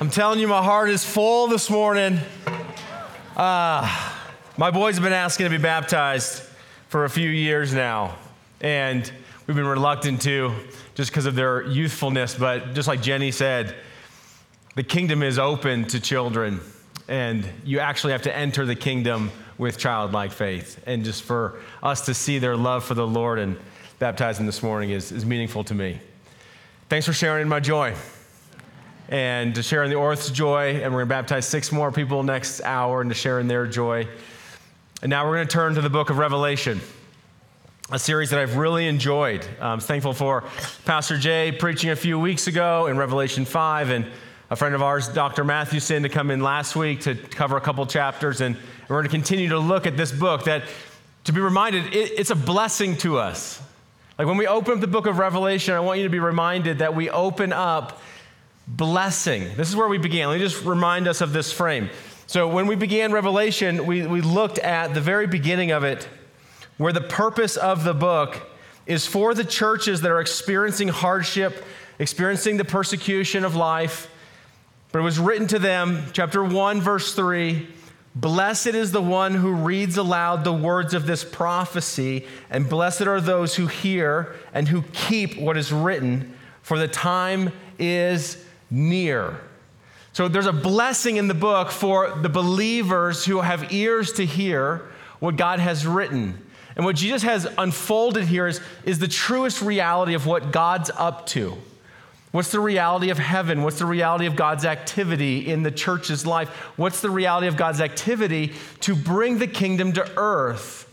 I'm telling you, my heart is full this morning. Uh, my boys have been asking to be baptized for a few years now, and we've been reluctant to just because of their youthfulness. But just like Jenny said, the kingdom is open to children, and you actually have to enter the kingdom with childlike faith. And just for us to see their love for the Lord and baptizing this morning is, is meaningful to me. Thanks for sharing in my joy and to share in the Orth's joy. And we're going to baptize six more people next hour and to share in their joy. And now we're going to turn to the book of Revelation, a series that I've really enjoyed. I'm thankful for Pastor Jay preaching a few weeks ago in Revelation 5, and a friend of ours, Dr. Mathewson, to come in last week to cover a couple chapters. And we're going to continue to look at this book that, to be reminded, it, it's a blessing to us. Like when we open up the book of Revelation, I want you to be reminded that we open up blessing. This is where we began. Let me just remind us of this frame. So, when we began Revelation, we, we looked at the very beginning of it, where the purpose of the book is for the churches that are experiencing hardship, experiencing the persecution of life. But it was written to them, chapter 1, verse 3 Blessed is the one who reads aloud the words of this prophecy, and blessed are those who hear and who keep what is written, for the time is near. So there's a blessing in the book for the believers who have ears to hear what God has written. And what Jesus has unfolded here is, is the truest reality of what God's up to. What's the reality of heaven? What's the reality of God's activity in the church's life? What's the reality of God's activity to bring the kingdom to earth?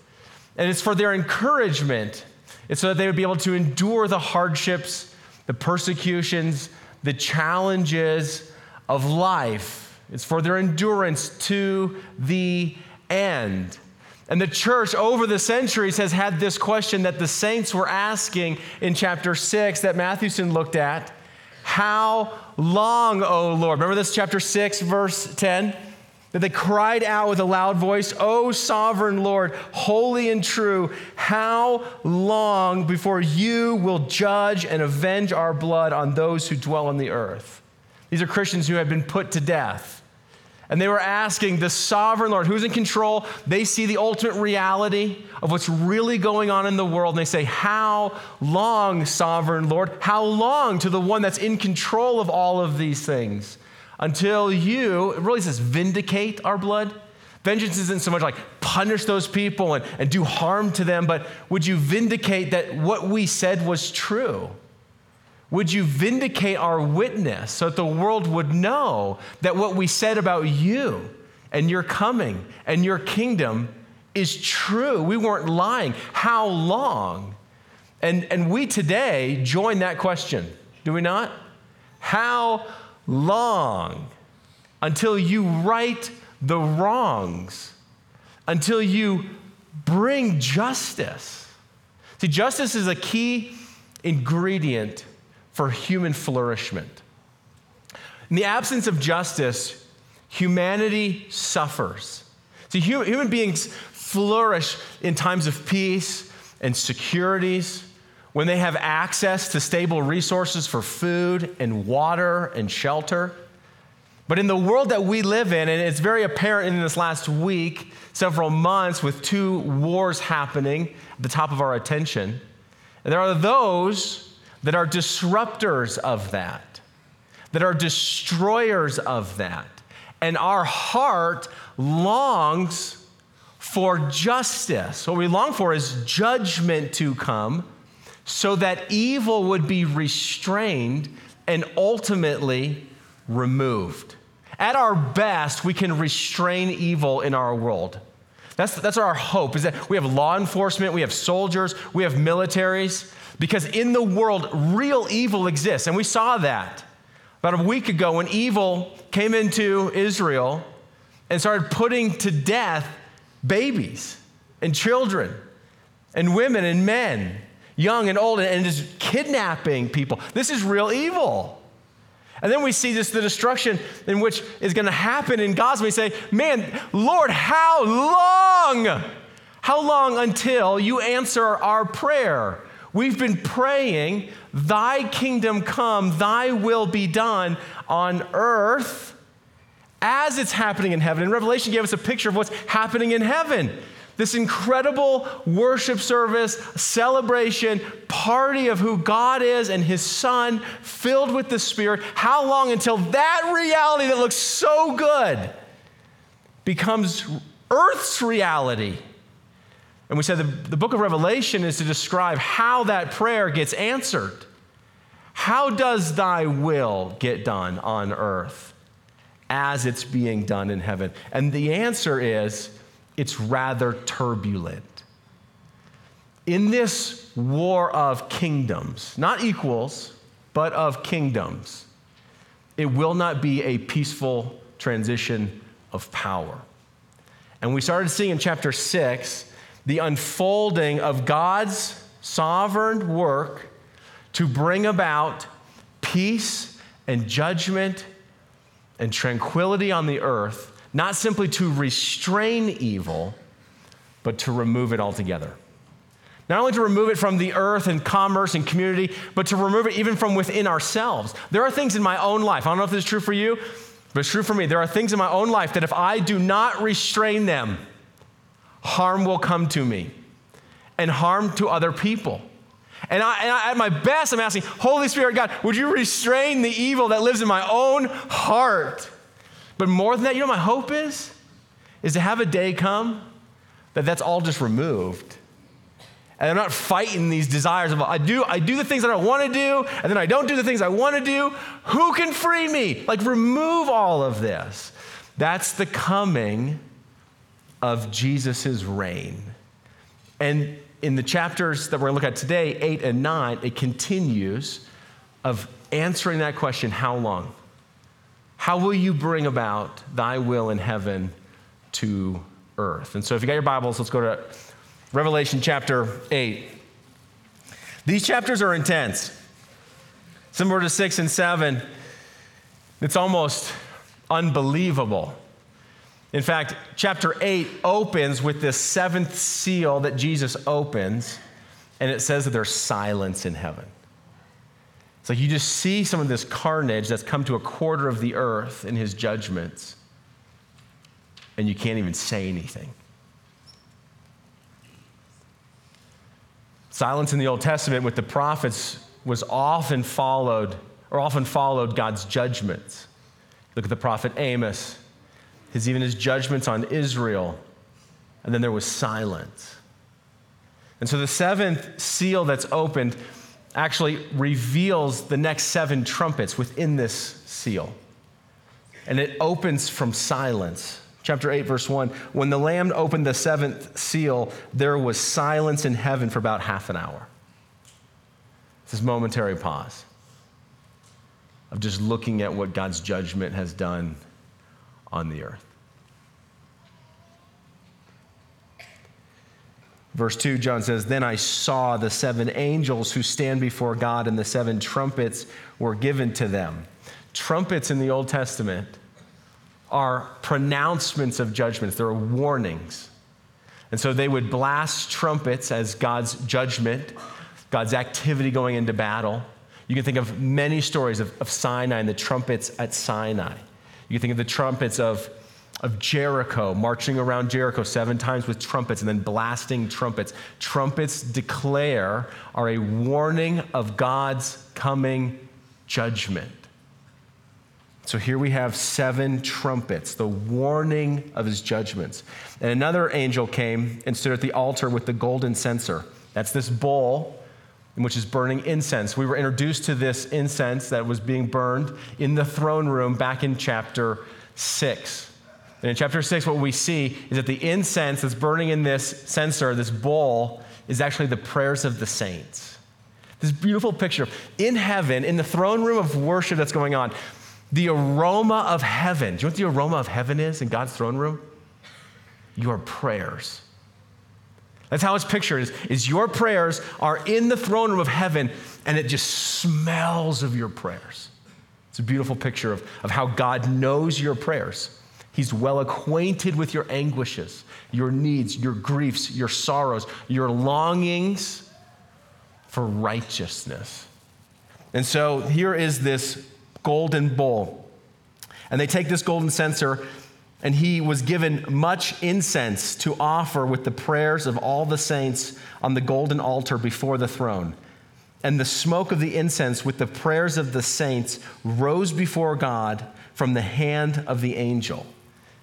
And it's for their encouragement. It's so that they would be able to endure the hardships, the persecutions, the challenges of life. It's for their endurance to the end. And the church over the centuries has had this question that the saints were asking in chapter 6 that Mathewson looked at How long, O Lord? Remember this, chapter 6, verse 10? That they cried out with a loud voice, O sovereign Lord, holy and true, how long before you will judge and avenge our blood on those who dwell on the earth? These are Christians who have been put to death. And they were asking the sovereign Lord, who's in control, they see the ultimate reality of what's really going on in the world. And they say, How long, sovereign Lord? How long to the one that's in control of all of these things? Until you, it really says vindicate our blood. Vengeance isn't so much like punish those people and, and do harm to them, but would you vindicate that what we said was true? Would you vindicate our witness so that the world would know that what we said about you and your coming and your kingdom is true? We weren't lying. How long? And, and we today join that question, do we not? How long until you right the wrongs, until you bring justice. See, justice is a key ingredient for human flourishment. In the absence of justice, humanity suffers. See, human beings flourish in times of peace and securities when they have access to stable resources for food and water and shelter. But in the world that we live in, and it's very apparent in this last week, several months with two wars happening at the top of our attention, there are those that are disruptors of that, that are destroyers of that. And our heart longs for justice. What we long for is judgment to come so that evil would be restrained and ultimately removed. At our best, we can restrain evil in our world. That's, that's our hope, is that we have law enforcement, we have soldiers, we have militaries, because in the world, real evil exists. And we saw that about a week ago when evil came into Israel and started putting to death babies and children and women and men young and old, and just kidnapping people. This is real evil. And then we see just the destruction in which is going to happen in Gaza. We say, man, Lord, how long? How long until you answer our prayer? We've been praying, Thy kingdom come, Thy will be done on earth as it's happening in heaven. And Revelation gave us a picture of what's happening in heaven. This incredible worship service, celebration, party of who God is and His Son, filled with the Spirit. How long until that reality that looks so good becomes Earth's reality? And we said the, the book of Revelation is to describe how that prayer gets answered. How does thy will get done on earth as it's being done in heaven? And the answer is it's rather turbulent. In this war of kingdoms, not equals, but of kingdoms, it will not be a peaceful transition of power. And we started seeing in chapter six the unfolding of God's sovereign work to bring about peace and judgment and tranquility on the earth, not simply to restrain evil, but to remove it altogether. Not only to remove it from the earth and commerce and community, but to remove it even from within ourselves. There are things in my own life, I don't know if this is true for you, but it's true for me. There are things in my own life that if I do not restrain them, harm will come to me and harm to other people. And, I, and I, at my best, I'm asking, Holy Spirit, God, would you restrain the evil that lives in my own heart? But more than that, you know my hope is? Is to have a day come that that's all just removed. And I'm not fighting these desires of I do I do the things that I want to do and then I don't do the things I want to do. Who can free me? Like remove all of this. That's the coming of Jesus' reign. And in the chapters that we're going to look at today, 8 and 9, it continues of answering that question how long? How will you bring about thy will in heaven to earth? And so if you got your Bibles, let's go to Revelation chapter 8. These chapters are intense. Similar to 6 and 7, it's almost unbelievable in fact, chapter 8 opens with this seventh seal that Jesus opens, and it says that there's silence in heaven. It's like you just see some of this carnage that's come to a quarter of the earth in his judgments, and you can't even say anything. Silence in the Old Testament with the prophets was often followed, or often followed God's judgments. Look at the prophet Amos his, even his judgments on Israel. And then there was silence. And so the seventh seal that's opened actually reveals the next seven trumpets within this seal. And it opens from silence. Chapter 8, verse 1 When the Lamb opened the seventh seal, there was silence in heaven for about half an hour. This momentary pause of just looking at what God's judgment has done on the earth. Verse 2, John says, Then I saw the seven angels who stand before God, and the seven trumpets were given to them. Trumpets in the Old Testament are pronouncements of judgments, they're warnings. And so they would blast trumpets as God's judgment, God's activity going into battle. You can think of many stories of, of Sinai and the trumpets at Sinai. You can think of the trumpets of, of Jericho, marching around Jericho seven times with trumpets and then blasting trumpets. Trumpets declare are a warning of God's coming judgment. So here we have seven trumpets, the warning of his judgments. And another angel came and stood at the altar with the golden censer. That's this bowl which is burning incense. We were introduced to this incense that was being burned in the throne room back in chapter 6. And in chapter 6, what we see is that the incense that's burning in this censer, this bowl, is actually the prayers of the saints. This beautiful picture in heaven, in the throne room of worship that's going on, the aroma of heaven. Do you know what the aroma of heaven is in God's throne room? Your prayers. That's how it's pictured is, is your prayers are in the throne room of heaven and it just smells of your prayers. It's a beautiful picture of, of how God knows your prayers. He's well acquainted with your anguishes, your needs, your griefs, your sorrows, your longings for righteousness. And so here is this golden bowl. And they take this golden censer, and he was given much incense to offer with the prayers of all the saints on the golden altar before the throne. And the smoke of the incense with the prayers of the saints rose before God from the hand of the angel.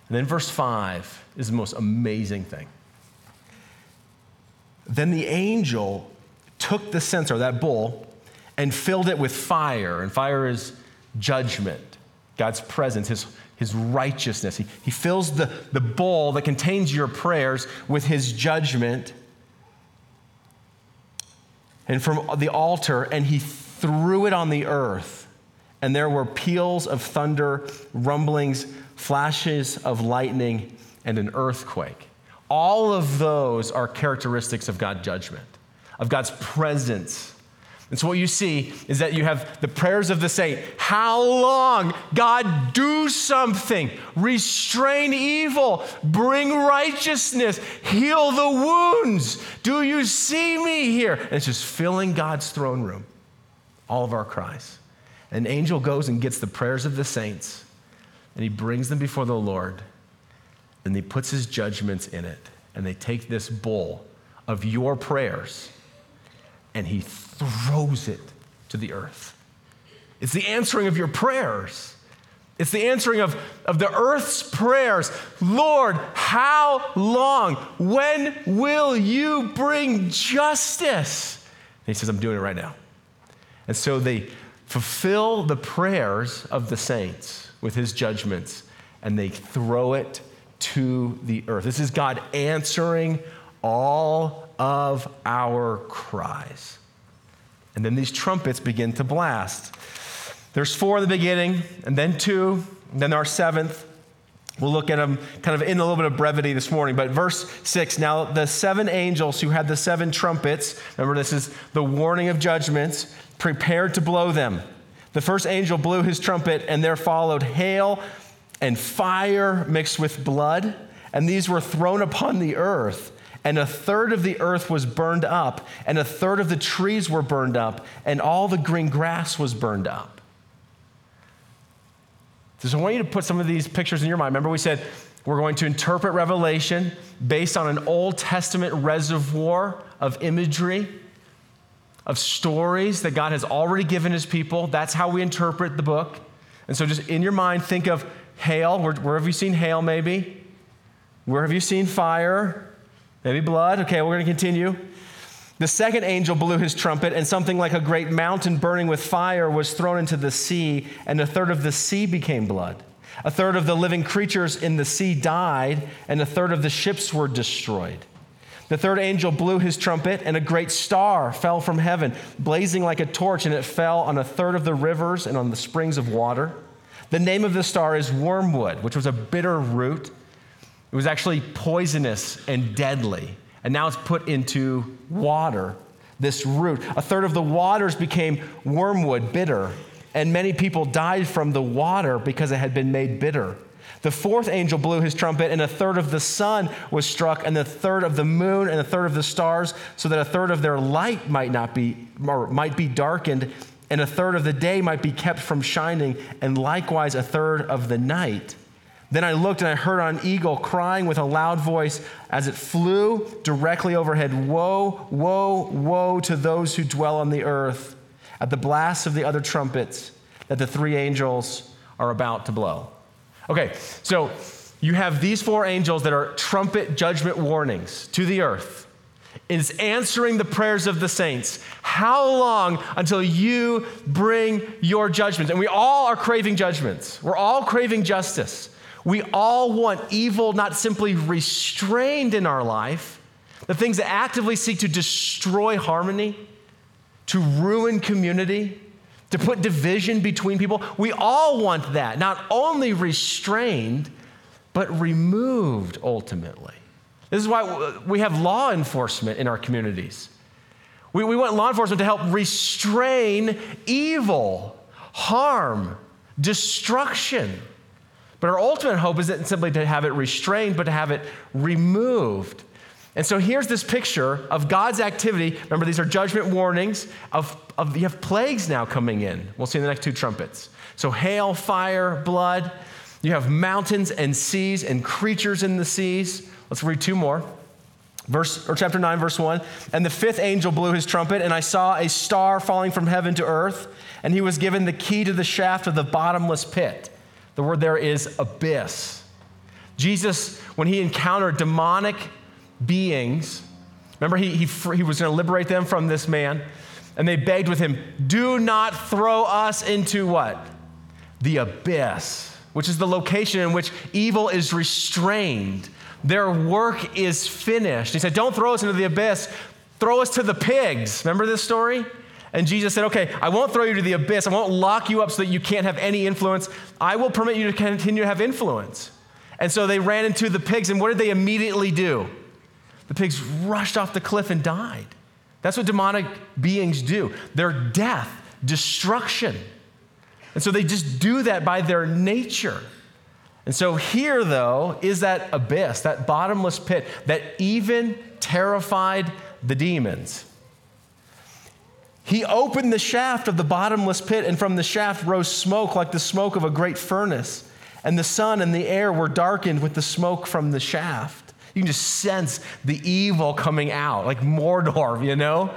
And then verse 5 is the most amazing thing. Then the angel took the censer, that bowl, and filled it with fire. And fire is judgment, God's presence, his, his righteousness. He, he fills the, the bowl that contains your prayers with his judgment. And from the altar, and he threw it on the earth. And there were peals of thunder, rumblings, flashes of lightning, and an earthquake. All of those are characteristics of God's judgment, of God's presence. And so, what you see is that you have the prayers of the saint. How long? God, do something. Restrain evil. Bring righteousness. Heal the wounds. Do you see me here? And it's just filling God's throne room. All of our cries. An angel goes and gets the prayers of the saints, and he brings them before the Lord and he puts his judgments in it. And they take this bowl of your prayers and he throws it to the earth. It's the answering of your prayers. It's the answering of, of the earth's prayers. Lord, how long? When will you bring justice? And he says, I'm doing it right now. And so they fulfill the prayers of the saints with his judgments and they throw it to the earth. This is God answering all of our cries. And then these trumpets begin to blast. There's four in the beginning, and then two, and then our seventh. We'll look at them kind of in a little bit of brevity this morning. But verse six now, the seven angels who had the seven trumpets, remember this is the warning of judgments, prepared to blow them. The first angel blew his trumpet, and there followed hail and fire mixed with blood, and these were thrown upon the earth. And a third of the earth was burned up, and a third of the trees were burned up, and all the green grass was burned up. So I want you to put some of these pictures in your mind. Remember, we said we're going to interpret Revelation based on an Old Testament reservoir of imagery, of stories that God has already given his people. That's how we interpret the book. And so, just in your mind, think of hail. Where, where have you seen hail, maybe? Where have you seen fire? Maybe blood? Okay, we're going to continue. The second angel blew his trumpet, and something like a great mountain burning with fire was thrown into the sea, and a third of the sea became blood. A third of the living creatures in the sea died, and a third of the ships were destroyed. The third angel blew his trumpet, and a great star fell from heaven, blazing like a torch, and it fell on a third of the rivers and on the springs of water. The name of the star is wormwood, which was a bitter root. It was actually poisonous and deadly. And now it's put into water, this root. A third of the waters became wormwood, bitter, and many people died from the water because it had been made bitter. The fourth angel blew his trumpet, and a third of the sun was struck, and a third of the moon, and a third of the stars, so that a third of their light might not be, or might be darkened, and a third of the day might be kept from shining, and likewise a third of the night. Then I looked and I heard an eagle crying with a loud voice as it flew directly overhead Woe, woe, woe to those who dwell on the earth at the blast of the other trumpets that the three angels are about to blow. Okay, so you have these four angels that are trumpet judgment warnings to the earth is answering the prayers of the saints. How long until you bring your judgments? And we all are craving judgments. We're all craving justice. We all want evil not simply restrained in our life, the things that actively seek to destroy harmony, to ruin community, to put division between people. We all want that, not only restrained, but removed ultimately. This is why we have law enforcement in our communities. We, we want law enforcement to help restrain evil, harm, destruction. But our ultimate hope isn't simply to have it restrained, but to have it removed. And so here's this picture of God's activity. Remember, these are judgment warnings of, of you have plagues now coming in. We'll see in the next two trumpets. So hail, fire, blood. You have mountains and seas and creatures in the seas. Let's read two more. Verse or chapter 9 verse 1. And the fifth angel blew his trumpet and I saw a star falling from heaven to earth and he was given the key to the shaft of the bottomless pit. The word there is abyss. Jesus when he encountered demonic beings, remember he, he, he was going to liberate them from this man and they begged with him, "Do not throw us into what? The abyss." Which is the location in which evil is restrained their work is finished. He said, Don't throw us into the abyss, throw us to the pigs. Remember this story? And Jesus said, Okay, I won't throw you to the abyss. I won't lock you up so that you can't have any influence. I will permit you to continue to have influence. And so they ran into the pigs, and what did they immediately do? The pigs rushed off the cliff and died. That's what demonic beings do. They're death, destruction. And so they just do that by their nature. And so here, though, is that abyss, that bottomless pit that even terrified the demons. He opened the shaft of the bottomless pit, and from the shaft rose smoke like the smoke of a great furnace. And the sun and the air were darkened with the smoke from the shaft. You can just sense the evil coming out, like Mordor, you know?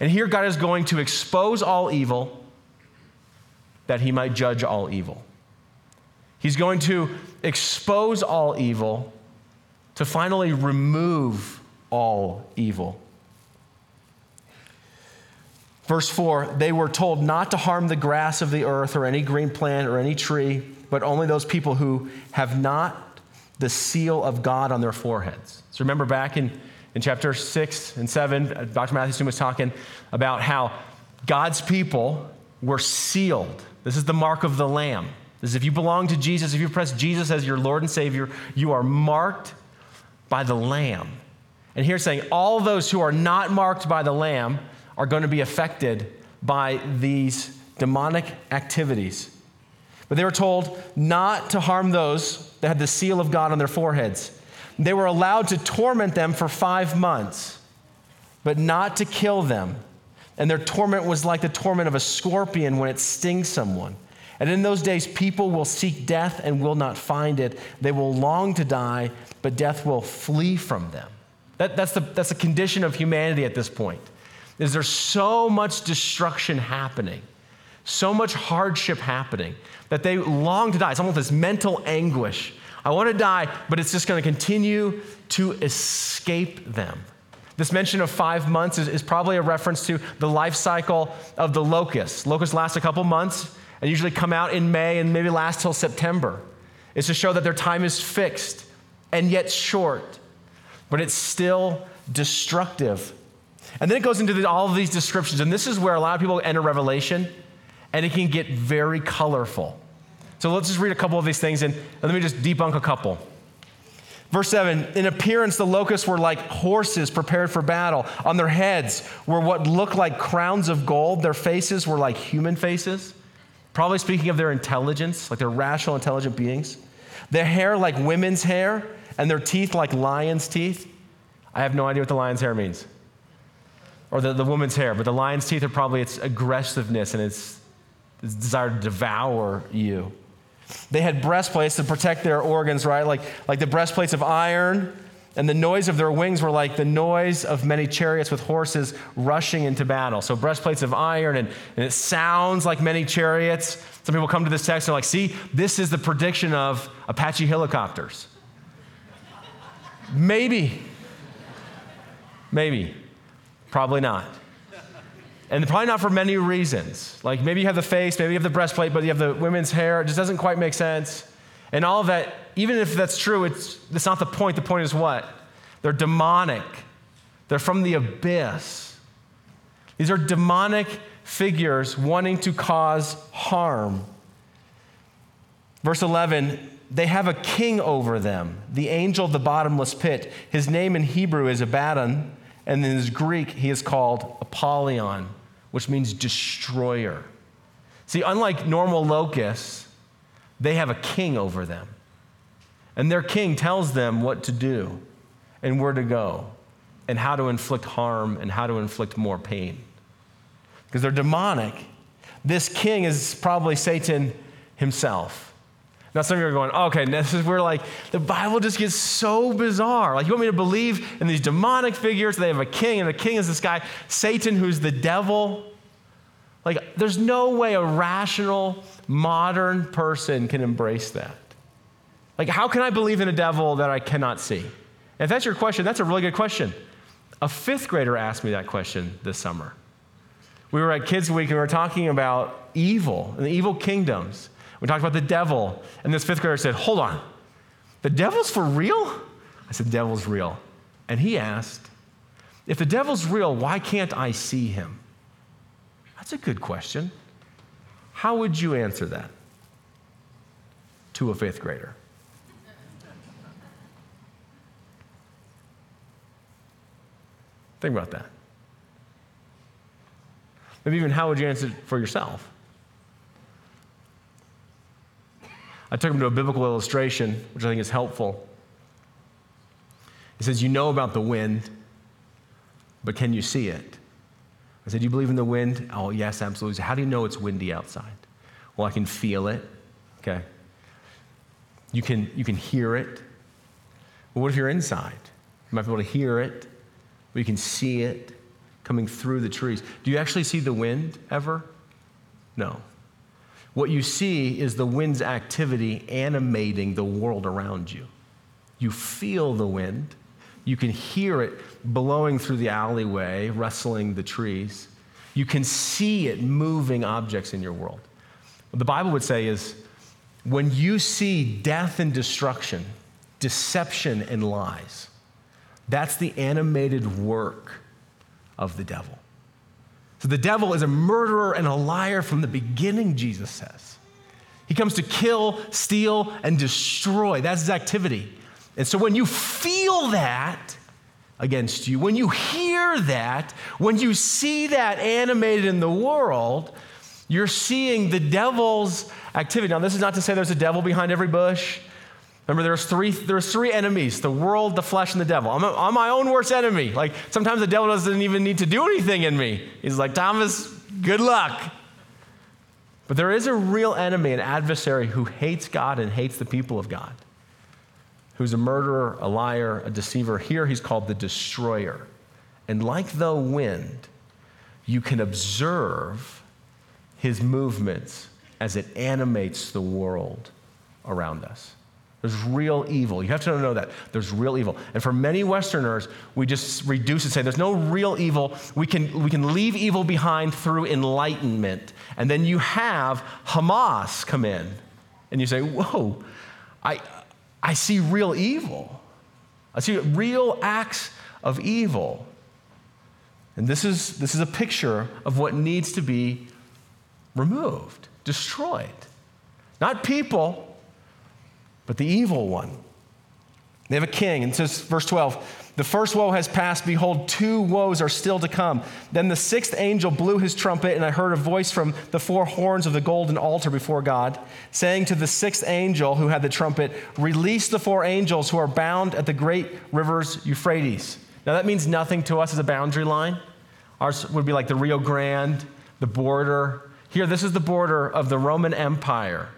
And here God is going to expose all evil that he might judge all evil. He's going to expose all evil to finally remove all evil. Verse 4 they were told not to harm the grass of the earth or any green plant or any tree, but only those people who have not the seal of God on their foreheads. So remember back in, in chapter 6 and 7, uh, Dr. Matthew was talking about how God's people were sealed. This is the mark of the Lamb This is if you belong to Jesus, if you press Jesus as your Lord and Savior, you are marked by the Lamb. And here saying all those who are not marked by the Lamb are going to be affected by these demonic activities. But they were told not to harm those that had the seal of God on their foreheads. They were allowed to torment them for five months, but not to kill them. And their torment was like the torment of a scorpion when it stings someone. And in those days, people will seek death and will not find it. They will long to die, but death will flee from them. That, that's, the, that's the condition of humanity at this point. Is there so much destruction happening, so much hardship happening, that they long to die. It's almost this mental anguish. I want to die, but it's just going to continue to escape them. This mention of five months is, is probably a reference to the life cycle of the locust. Locusts last a couple months and usually come out in May and maybe last till September. It's to show that their time is fixed and yet short, but it's still destructive. And then it goes into the, all of these descriptions, and this is where a lot of people enter Revelation, and it can get very colorful. So let's just read a couple of these things, and let me just debunk a couple. Verse 7 In appearance, the locusts were like horses prepared for battle. On their heads were what looked like crowns of gold. Their faces were like human faces. Probably speaking of their intelligence, like they're rational, intelligent beings. Their hair like women's hair, and their teeth like lion's teeth. I have no idea what the lion's hair means. Or the, the woman's hair, but the lion's teeth are probably its aggressiveness and its, its desire to devour you. They had breastplates to protect their organs, right? Like, like the breastplates of iron and the noise of their wings were like the noise of many chariots with horses rushing into battle. So, breastplates of iron, and, and it sounds like many chariots. Some people come to this text and are like, see, this is the prediction of Apache helicopters. Maybe. Maybe. Probably not. And probably not for many reasons. Like maybe you have the face, maybe you have the breastplate, but you have the women's hair. It just doesn't quite make sense. And all of that, even if that's true, it's, that's not the point. The point is what? They're demonic, they're from the abyss. These are demonic figures wanting to cause harm. Verse 11, they have a king over them, the angel of the bottomless pit. His name in Hebrew is Abaddon, and in his Greek, he is called Apollyon, which means destroyer. See, unlike normal locusts, they have a king over them. And their king tells them what to do and where to go. and how to inflict harm and how to inflict more pain. Because they're demonic. This king is probably Satan himself. Now, some of you are going, okay, this is where like the Bible just gets so bizarre. Like, you want me to believe in these demonic figures? They have a king, and the king is this guy, Satan, who's the devil. Like, there's no way a rational, modern person can embrace that. Like, how can I believe in a devil that I cannot see? If that's your question, that's a really good question. A fifth grader asked me that question this summer. We were at Kids Week and we were talking about evil and the evil kingdoms. We talked about the devil, and this fifth grader said, Hold on, the devil's for real? I said, Devil's real. And he asked, If the devil's real, why can't I see him? That's a good question. How would you answer that to a fifth grader? Think about that. Maybe even how would you answer it for yourself? I took him to a biblical illustration, which I think is helpful. He says, You know about the wind, but can you see it? I said, Do You believe in the wind? Oh, yes, absolutely. How do you know it's windy outside? Well, I can feel it. Okay. You can, you can hear it. But what if you're inside? You might be able to hear it, but you can see it coming through the trees. Do you actually see the wind ever? No. What you see is the wind's activity animating the world around you. You feel the wind. You can hear it blowing through the alleyway, rustling the trees. You can see it moving objects in your world. What the Bible would say is when you see death and destruction, deception and lies, that's the animated work of the devil. So the devil is a murderer and a liar from the beginning, Jesus says. He comes to kill, steal, and destroy. That's his activity. And so when you feel that against you, when you hear that, when you see that animated in the world, you're seeing the devil's activity. Now, this is not to say there's a devil behind every bush. Remember, there's three, there's three enemies the world, the flesh, and the devil. I'm, a, I'm my own worst enemy. Like, sometimes the devil doesn't even need to do anything in me. He's like, Thomas, good luck. But there is a real enemy, an adversary who hates God and hates the people of God, who's a murderer, a liar, a deceiver. Here he's called the destroyer. And like the wind, you can observe his movements as it animates the world around us. There's real evil. You have to know that. There's real evil. And for many Westerners, we just reduce and say there's no real evil. We can, we can leave evil behind through enlightenment. And then you have Hamas come in, and you say, Whoa, I, I see real evil. I see real acts of evil. And this is, this is a picture of what needs to be removed, destroyed. Not people, but the evil one. They have a king, and it says, verse 12, the first woe has passed. Behold, two woes are still to come. Then the sixth angel blew his trumpet, and I heard a voice from the four horns of the golden altar before God, saying to the sixth angel who had the trumpet, Release the four angels who are bound at the great rivers Euphrates. Now, that means nothing to us as a boundary line. Ours would be like the Rio Grande, the border. Here, this is the border of the Roman Empire.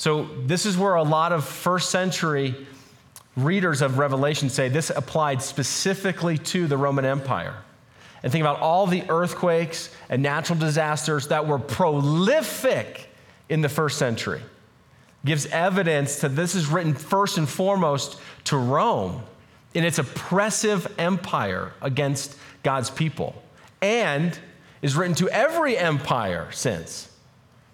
So, this is where a lot of first century readers of Revelation say this applied specifically to the Roman Empire. And think about all the earthquakes and natural disasters that were prolific in the first century. Gives evidence that this is written first and foremost to Rome in its oppressive empire against God's people, and is written to every empire since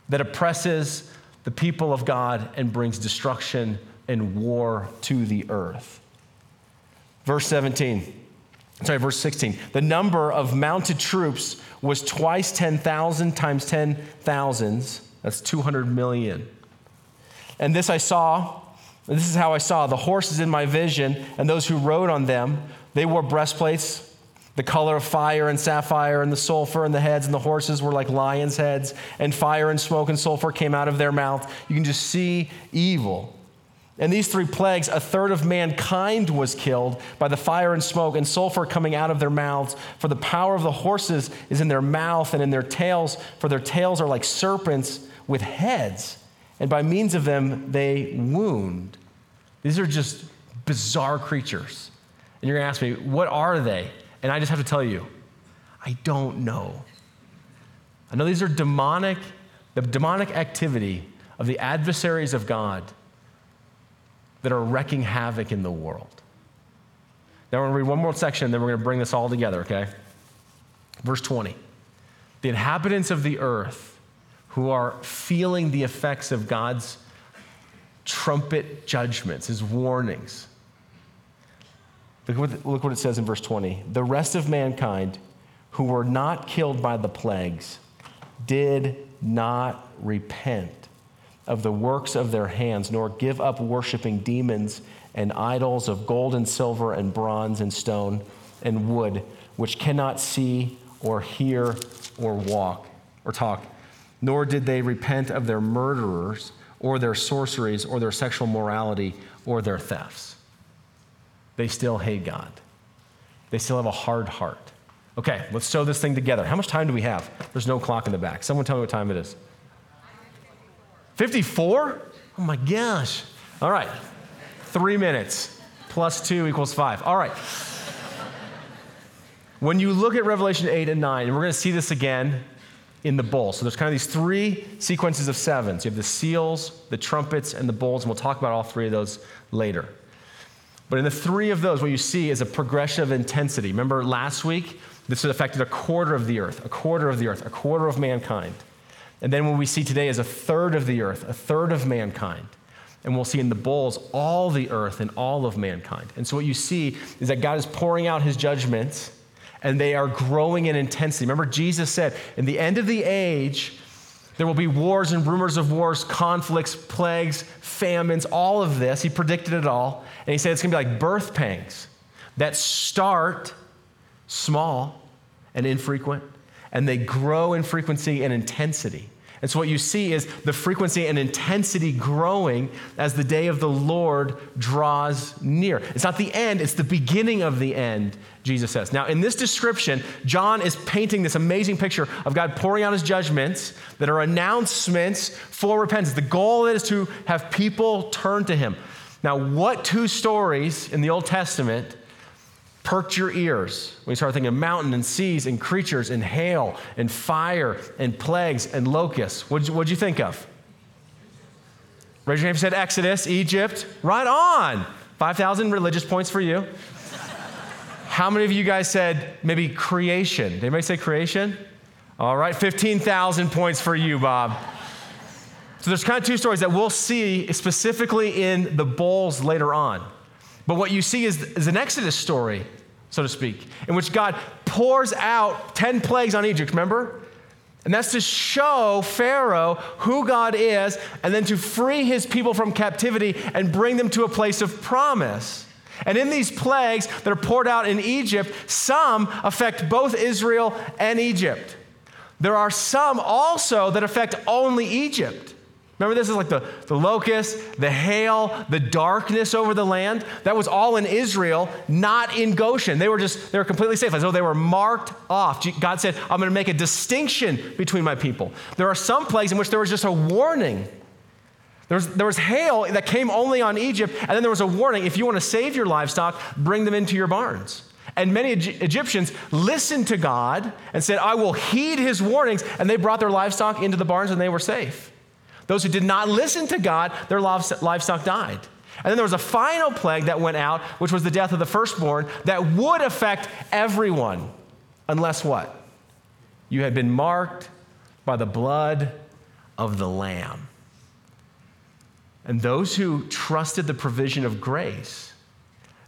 that oppresses the people of God and brings destruction and war to the earth. Verse 17, sorry, verse 16. The number of mounted troops was twice 10,000 times 10,000s. That's 200 million. And this I saw, this is how I saw the horses in my vision and those who rode on them. They wore breastplates the color of fire and sapphire, and the sulfur, and the heads and the horses were like lions' heads, and fire and smoke and sulfur came out of their mouth. You can just see evil. And these three plagues, a third of mankind was killed by the fire and smoke and sulfur coming out of their mouths. For the power of the horses is in their mouth and in their tails, for their tails are like serpents with heads, and by means of them they wound. These are just bizarre creatures. And you're gonna ask me, what are they? And I just have to tell you, I don't know. I know these are demonic, the demonic activity of the adversaries of God that are wrecking havoc in the world. Now, we're going to read one more section, then we're going to bring this all together, okay? Verse 20. The inhabitants of the earth who are feeling the effects of God's trumpet judgments, his warnings. Look what, look what it says in verse 20. The rest of mankind who were not killed by the plagues did not repent of the works of their hands, nor give up worshiping demons and idols of gold and silver and bronze and stone and wood, which cannot see or hear or walk or talk. Nor did they repent of their murderers or their sorceries or their sexual morality or their thefts. They still hate God. They still have a hard heart. Okay, let's sew this thing together. How much time do we have? There's no clock in the back. Someone tell me what time it is. 54? Oh my gosh. All right. Three minutes plus two equals five. All right. When you look at Revelation 8 and 9, and we're going to see this again in the bowl. So there's kind of these three sequences of sevens. You have the seals, the trumpets, and the bowls, and we'll talk about all three of those later. But in the three of those, what you see is a progression of intensity. Remember last week, this affected a quarter of the earth, a quarter of the earth, a quarter of mankind. And then what we see today is a third of the earth, a third of mankind. And we'll see in the bowls all the earth and all of mankind. And so what you see is that God is pouring out his judgments and they are growing in intensity. Remember, Jesus said, in the end of the age, there will be wars and rumors of wars, conflicts, plagues, famines, all of this. He predicted it all. And he said it's going to be like birth pangs that start small and infrequent and they grow in frequency and intensity. And so, what you see is the frequency and intensity growing as the day of the Lord draws near. It's not the end, it's the beginning of the end, Jesus says. Now, in this description, John is painting this amazing picture of God pouring out his judgments that are announcements for repentance. The goal is to have people turn to him. Now, what two stories in the Old Testament perked your ears when you start thinking of mountain and seas and creatures and hail and fire and plagues and locusts. What'd you, what'd you think of? Raise your hand if you said Exodus, Egypt. Right on. 5,000 religious points for you. How many of you guys said maybe creation? Did anybody say creation? All right, 15,000 points for you, Bob. So there's kind of two stories that we'll see specifically in the bowls later on. But what you see is, is an Exodus story so to speak, in which God pours out 10 plagues on Egypt, remember? And that's to show Pharaoh who God is and then to free his people from captivity and bring them to a place of promise. And in these plagues that are poured out in Egypt, some affect both Israel and Egypt. There are some also that affect only Egypt. Remember, this is like the, the locust, the hail, the darkness over the land. That was all in Israel, not in Goshen. They were just, they were completely safe, as though they were marked off. God said, I'm going to make a distinction between my people. There are some plagues in which there was just a warning. There was, there was hail that came only on Egypt, and then there was a warning if you want to save your livestock, bring them into your barns. And many Egyptians listened to God and said, I will heed his warnings, and they brought their livestock into the barns and they were safe. Those who did not listen to God, their livestock died. And then there was a final plague that went out, which was the death of the firstborn, that would affect everyone, unless what? You had been marked by the blood of the Lamb. And those who trusted the provision of grace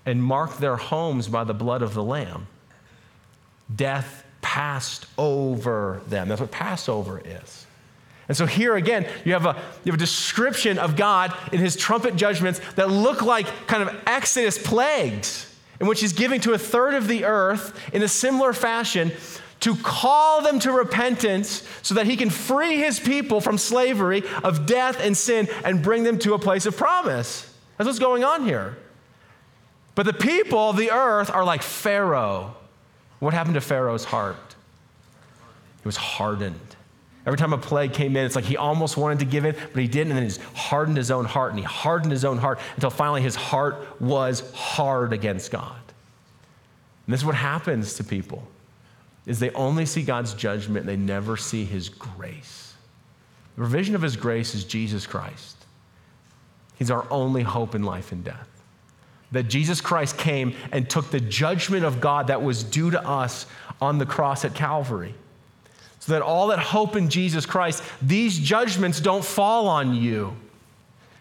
and marked their homes by the blood of the Lamb, death passed over them. That's what Passover is. And so here again, you have, a, you have a description of God in his trumpet judgments that look like kind of Exodus plagues, in which he's giving to a third of the earth in a similar fashion to call them to repentance so that he can free his people from slavery of death and sin and bring them to a place of promise. That's what's going on here. But the people of the earth are like Pharaoh. What happened to Pharaoh's heart? It was hardened. Every time a plague came in, it's like he almost wanted to give in, but he didn't, and then he hardened his own heart, and he hardened his own heart until finally his heart was hard against God. And this is what happens to people is they only see God's judgment, they never see his grace. The provision of his grace is Jesus Christ. He's our only hope in life and death. That Jesus Christ came and took the judgment of God that was due to us on the cross at Calvary. So that all that hope in Jesus Christ, these judgments don't fall on you.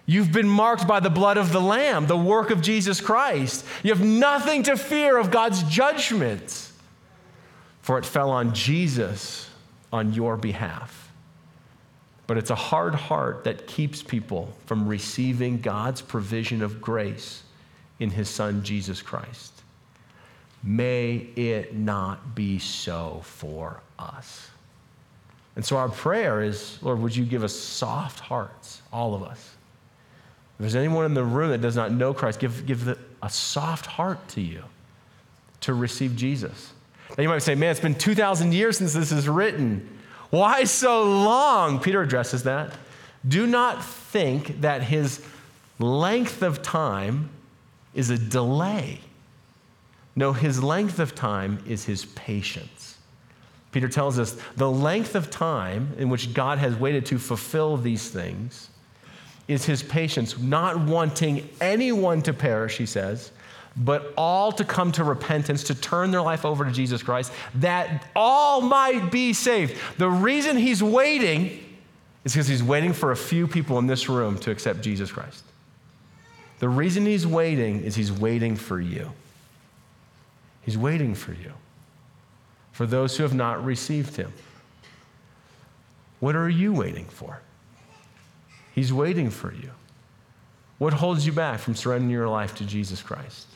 You've been marked by the blood of the Lamb, the work of Jesus Christ. You have nothing to fear of God's judgments, for it fell on Jesus on your behalf. But it's a hard heart that keeps people from receiving God's provision of grace in His Son, Jesus Christ. May it not be so for us. And so our prayer is Lord, would you give us soft hearts, all of us? If there's anyone in the room that does not know Christ, give, give the, a soft heart to you to receive Jesus. Now you might say, man, it's been 2,000 years since this is written. Why so long? Peter addresses that. Do not think that his length of time is a delay. No, his length of time is his patience. Peter tells us the length of time in which God has waited to fulfill these things is his patience, not wanting anyone to perish, he says, but all to come to repentance, to turn their life over to Jesus Christ, that all might be saved. The reason he's waiting is because he's waiting for a few people in this room to accept Jesus Christ. The reason he's waiting is he's waiting for you. He's waiting for you for those who have not received him. What are you waiting for? He's waiting for you. What holds you back from surrendering your life to Jesus Christ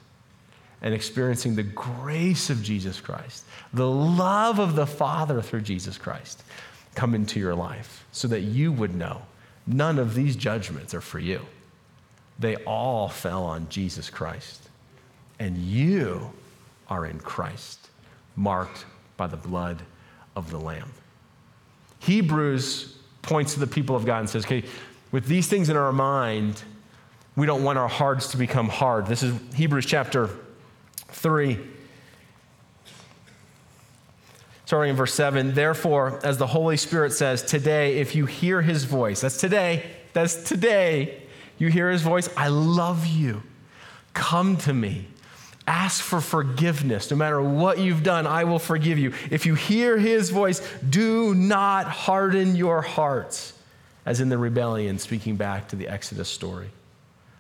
and experiencing the grace of Jesus Christ, the love of the Father through Jesus Christ come into your life so that you would know none of these judgments are for you? They all fell on Jesus Christ. And you are in Christ, marked by the blood of the Lamb. Hebrews points to the people of God and says, okay, with these things in our mind, we don't want our hearts to become hard. This is Hebrews chapter 3. Starting in verse 7, therefore, as the Holy Spirit says, today, if you hear his voice, that's today, that's today, you hear his voice, I love you. Come to me. Ask for forgiveness. No matter what you've done, I will forgive you. If you hear his voice, do not harden your hearts, as in the rebellion, speaking back to the Exodus story.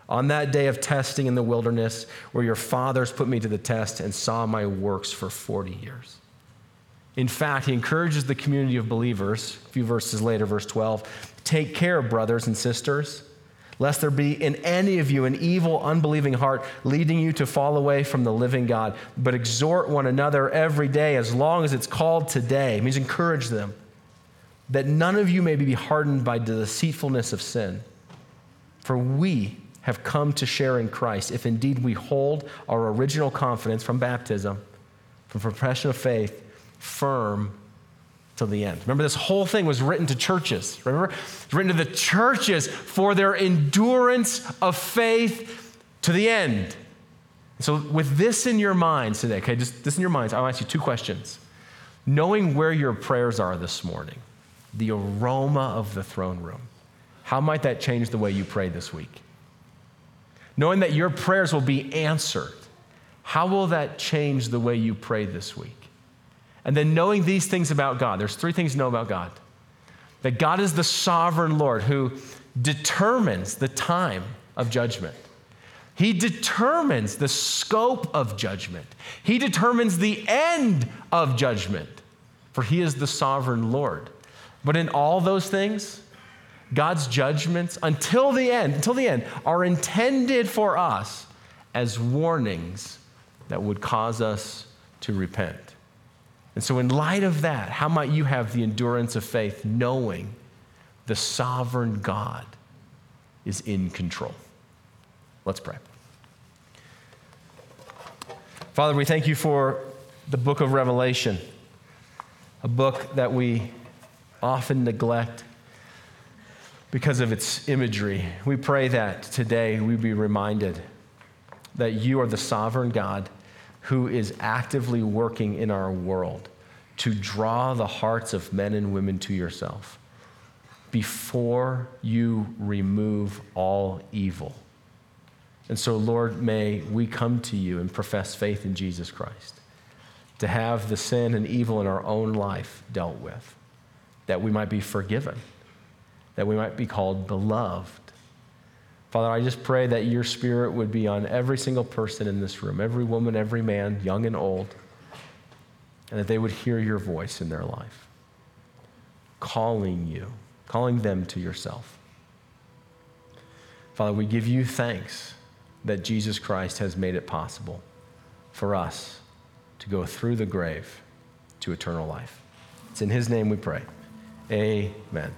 On that day of testing in the wilderness, where your fathers put me to the test and saw my works for 40 years. In fact, he encourages the community of believers, a few verses later, verse 12, take care, brothers and sisters lest there be in any of you an evil, unbelieving heart leading you to fall away from the living God. But exhort one another every day, as long as it's called today. It means encourage them, that none of you may be hardened by the deceitfulness of sin. For we have come to share in Christ, if indeed we hold our original confidence from baptism, from profession of faith, firm till the end. Remember, this whole thing was written to churches. Remember? It's written to the churches for their endurance of faith to the end. So, with this in your minds today, okay, just this in your minds, I'll ask you two questions. Knowing where your prayers are this morning, the aroma of the throne room, how might that change the way you pray this week? Knowing that your prayers will be answered, how will that change the way you pray this week? And then knowing these things about God, there's three things to know about God that God is the sovereign Lord who determines the time of judgment. He determines the scope of judgment. He determines the end of judgment, for He is the sovereign Lord. But in all those things, God's judgments, until the end, until the end, are intended for us as warnings that would cause us to repent. And so, in light of that, how might you have the endurance of faith knowing the sovereign God is in control? Let's pray. Father, we thank you for the book of Revelation, a book that we often neglect because of its imagery. We pray that today we be reminded that you are the sovereign God who is actively working in our world to draw the hearts of men and women to yourself before you remove all evil. And so, Lord, may we come to you and profess faith in Jesus Christ, to have the sin and evil in our own life dealt with, that we might be forgiven, that we might be called beloved. Father, I just pray that your spirit would be on every single person in this room, every woman, every man, young and old, and that they would hear your voice in their life, calling you, calling them to yourself. Father, we give you thanks that Jesus Christ has made it possible for us to go through the grave to eternal life. It's in his name we pray. Amen.